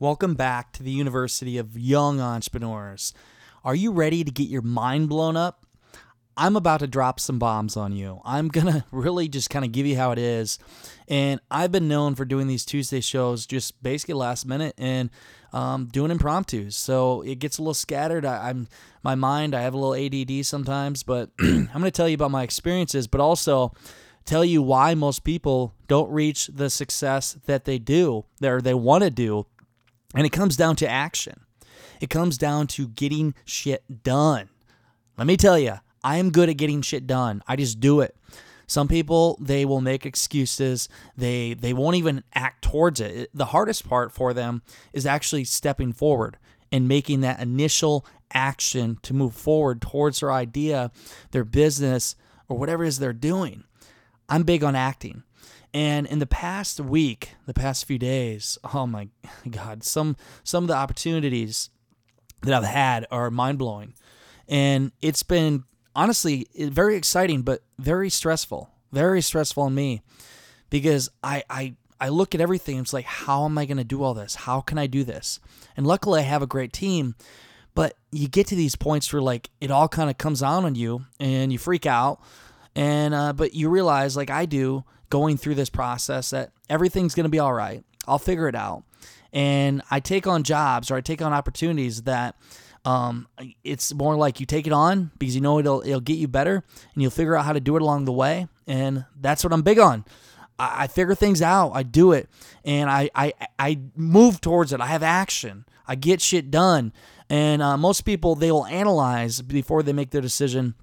Welcome back to the University of Young Entrepreneurs. Are you ready to get your mind blown up? I'm about to drop some bombs on you. I'm going to really just kind of give you how it is. And I've been known for doing these Tuesday shows just basically last minute and um, doing impromptus. So it gets a little scattered. I, am my mind, I have a little ADD sometimes, but I'm going to tell you about my experiences, but also tell you why most people don't reach the success that they do or they want to do and it comes down to action. It comes down to getting shit done. Let me tell you, I am good at getting shit done. I just do it. Some people they will make excuses. They they won't even act towards it. The hardest part for them is actually stepping forward and making that initial action to move forward towards their idea, their business, or whatever it is they're doing. I'm big on acting. And in the past week, the past few days, oh my God, some some of the opportunities that I've had are mind blowing, and it's been honestly very exciting, but very stressful, very stressful on me, because I I I look at everything. It's like, how am I going to do all this? How can I do this? And luckily, I have a great team. But you get to these points where like it all kind of comes out on you, and you freak out, and uh, but you realize, like I do, going through this process that everything's going to be all right. I'll figure it out. And I take on jobs or I take on opportunities that um, it's more like you take it on because you know it'll it'll get you better and you'll figure out how to do it along the way. And that's what I'm big on. I, I figure things out. I do it, and I I I move towards it. I have action. I get shit done. And uh, most people they will analyze before they make their decision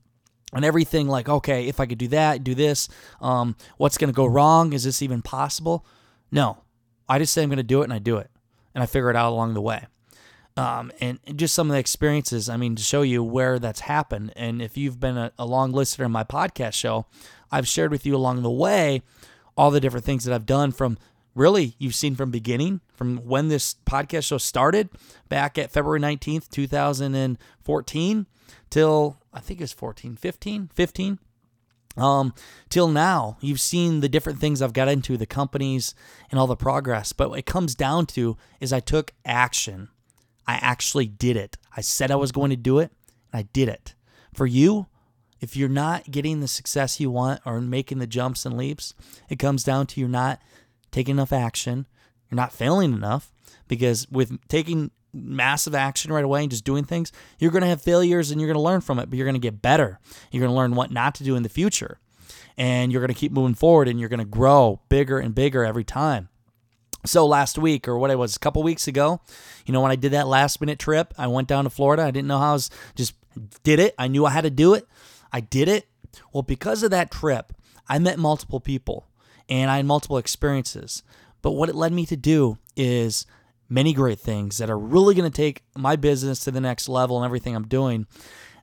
and everything like okay if i could do that do this um, what's going to go wrong? Is this even possible? No. I just say i'm going to do it and i do it and i figure it out along the way. Um, and just some of the experiences i mean to show you where that's happened. And if you've been a, a long listener in my podcast show i've shared with you along the way all the different things that i've done from really you've seen from beginning from when this podcast show started back at february 19th 2014 till I think it's 14, 15, 15. Um, till now, you've seen the different things I've got into, the companies and all the progress. But what it comes down to is I took action. I actually did it. I said I was going to do it, and I did it. For you, if you're not getting the success you want or making the jumps and leaps, it comes down to you're not taking enough action. You're not failing enough because with taking massive action right away and just doing things, you're going to have failures and you're going to learn from it, but you're going to get better. You're going to learn what not to do in the future. And you're going to keep moving forward and you're going to grow bigger and bigger every time. So last week, or what it was, a couple weeks ago, you know, when I did that last minute trip, I went down to Florida. I didn't know how I was, just did it. I knew I had to do it. I did it. Well, because of that trip, I met multiple people and I had multiple experiences. But what it led me to do is many great things that are really going to take my business to the next level and everything I'm doing.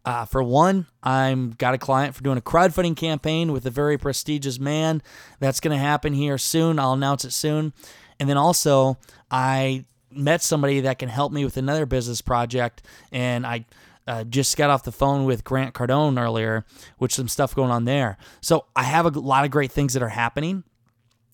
Uh, for one, I'm got a client for doing a crowdfunding campaign with a very prestigious man. That's going to happen here soon. I'll announce it soon. And then also, I met somebody that can help me with another business project, and I uh, just got off the phone with Grant Cardone earlier, which some stuff going on there. So I have a lot of great things that are happening.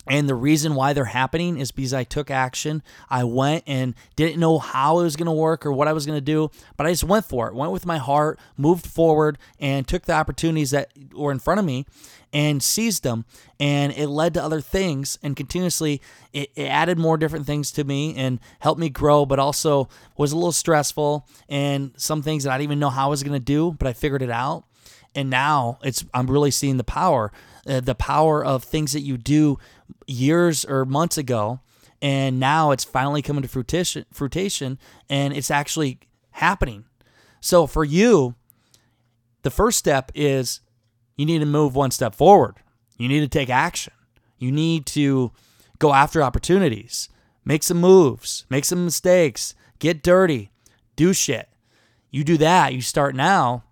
And the reason why they're happening is because I took action. I went and didn't know how it was going to work or what I was going to do, but I just went for it. Went with my heart, moved forward, and took the opportunities that were in front of me and seized them. And it led to other things. And continuously, it, it added more different things to me and helped me grow, but also was a little stressful and some things that I didn't even know how I was going to do, but I figured it out and now it's I'm really seeing the power, uh, the power of things that you do years or months ago, and now it's finally coming to fruition, fruition, and it's actually happening. So for you, the first step is you need to move one step forward. You need to take action. You need to go after opportunities. Make some moves, make some mistakes, get dirty, do shit. You do that, you start now,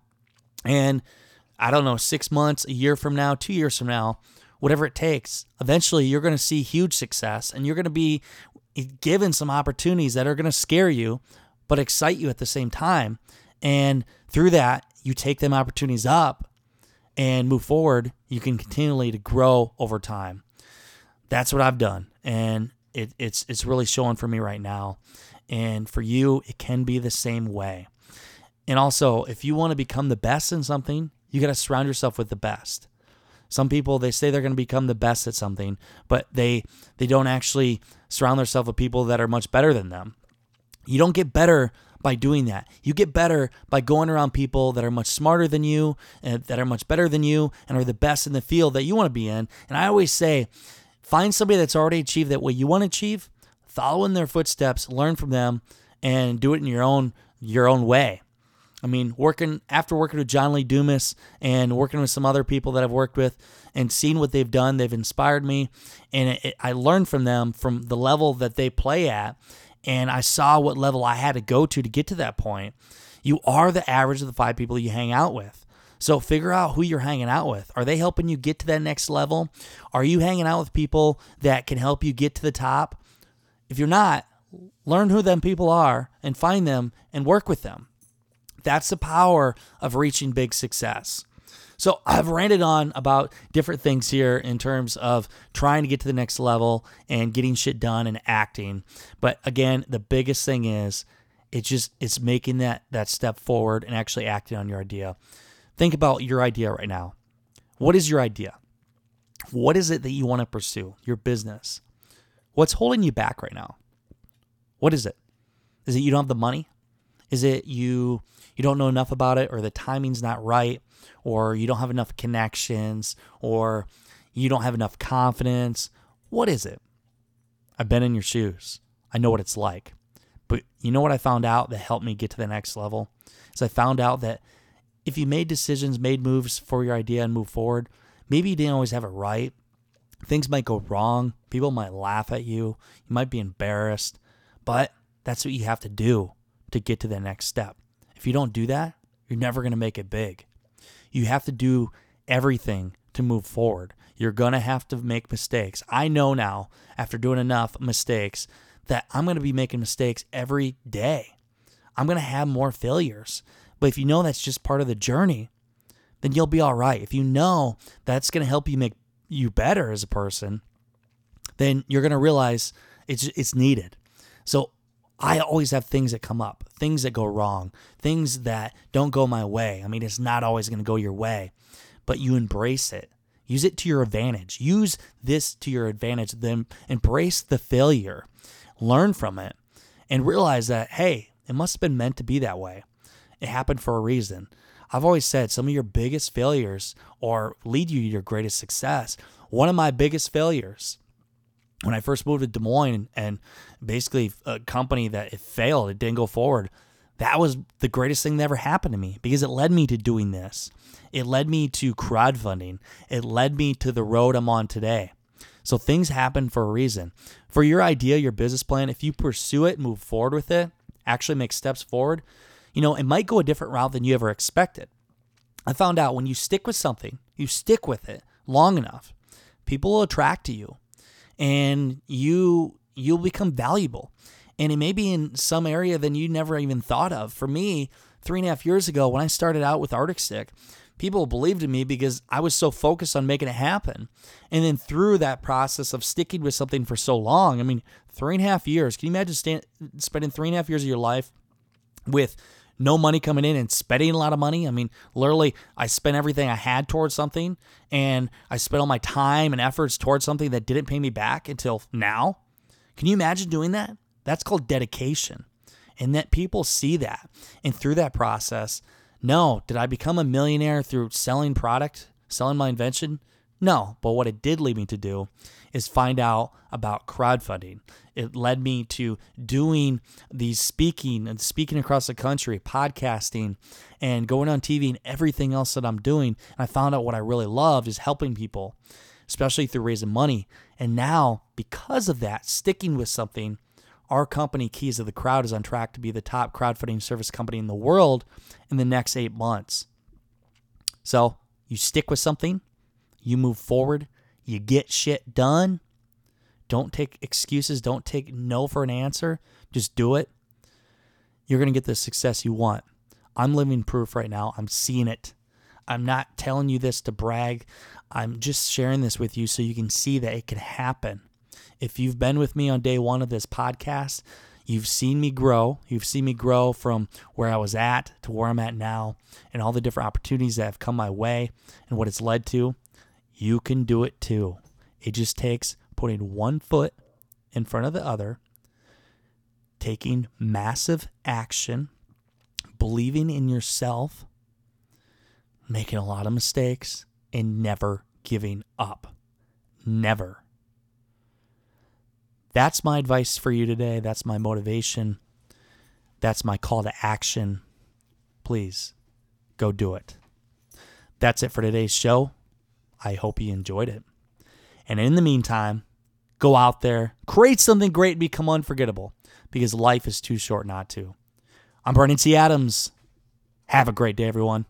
and I don't know, six months, a year from now, two years from now, whatever it takes, eventually you're going to see huge success and you're going to be given some opportunities that are going to scare you, but excite you at the same time. And through that, you take them opportunities up and move forward. You can continually to grow over time. That's what I've done. And it, it's it's really showing for me right now. And for you, it can be the same way. And also, if you want to become the best in something, you got to surround yourself with the best. Some people they say they're going to become the best at something, but they they don't actually surround themselves with people that are much better than them. You don't get better by doing that. You get better by going around people that are much smarter than you and that are much better than you and are the best in the field that you want to be in. And I always say, find somebody that's already achieved that what you want to achieve, follow in their footsteps, learn from them, and do it in your own your own way. I mean, working after working with John Lee Dumas and working with some other people that I've worked with and seen what they've done, they've inspired me, and it, it, I learned from them from the level that they play at, and I saw what level I had to go to to get to that point. You are the average of the five people you hang out with. So figure out who you're hanging out with. Are they helping you get to that next level? Are you hanging out with people that can help you get to the top? If you're not, learn who them people are and find them and work with them. That's the power of reaching big success. So I've ranted on about different things here in terms of trying to get to the next level and getting shit done and acting. But again, the biggest thing is it's just it's making that that step forward and actually acting on your idea. Think about your idea right now. What is your idea? What is it that you want to pursue? Your business. What's holding you back right now? What is it? Is it you don't have the money? Is it you you don't know enough about it or the timing's not right or you don't have enough connections or you don't have enough confidence? What is it? I've been in your shoes. I know what it's like. But you know what I found out that helped me get to the next level? Is I found out that if you made decisions, made moves for your idea and move forward, maybe you didn't always have it right. Things might go wrong. People might laugh at you. You might be embarrassed. But that's what you have to do to get to the next step. If you don't do that, you're never going to make it big. You have to do everything to move forward. You're going to have to make mistakes. I know now, after doing enough mistakes, that I'm going to be making mistakes every day. I'm going to have more failures. But if you know that's just part of the journey, then you'll be all right. If you know that's going to help you make you better as a person, then you're going to realize it's it's needed. So I always have things that come up, things that go wrong, things that don't go my way. I mean, it's not always going to go your way, but you embrace it. Use it to your advantage. Use this to your advantage. Then embrace the failure, learn from it, and realize that, hey, it must have been meant to be that way. It happened for a reason. I've always said some of your biggest failures or lead you to your greatest success. One of my biggest failures when I first moved to Des Moines and basically a company that it failed, it didn't go forward. That was the greatest thing that ever happened to me because it led me to doing this. It led me to crowdfunding. It led me to the road I'm on today. So things happen for a reason. For your idea, your business plan, if you pursue it, move forward with it, actually make steps forward, you know, it might go a different route than you ever expected. I found out when you stick with something, you stick with it long enough, people will attract to you and you you'll become valuable. And it may be in some area than you never even thought of. For me, three and a half years ago, when I started out with Arctic Stick, people believed in me because I was so focused on making it happen. And then through that process of sticking with something for so long, I mean, three and a half years, can you imagine stand, spending three and a half years of your life with no money coming in and spending a lot of money. I mean, literally, I spent everything I had towards something and I spent all my time and efforts towards something that didn't pay me back until now. Can you imagine doing that? That's called dedication. And that people see that. And through that process, no, did I become a millionaire through selling product, selling my invention? No, but what it did lead me to do is find out about crowdfunding. It led me to doing these speaking and speaking across the country, podcasting, and going on TV and everything else that I'm doing. And I found out what I really loved is helping people, especially through raising money. And now, because of that, sticking with something, our company, Keys of the Crowd, is on track to be the top crowdfunding service company in the world in the next eight months. So you stick with something, you move forward, you get shit done. Don't take excuses, don't take no for an answer. Just do it. You're going to get the success you want. I'm living proof right now. I'm seeing it. I'm not telling you this to brag. I'm just sharing this with you so you can see that it can happen. If you've been with me on day one of this podcast, you've seen me grow. You've seen me grow from where I was at to where I'm at now and all the different opportunities that have come my way and what it's led to. You can do it too. It just takes putting one foot in front of the other, taking massive action, believing in yourself, making a lot of mistakes, and never giving up. Never. That's my advice for you today. That's my motivation. That's my call to action. Please go do it. That's it for today's show. I hope you enjoyed it. And in the meantime, go out there, create something great, and become unforgettable because life is too short not to. I'm Brandon T. Adams. Have a great day, everyone.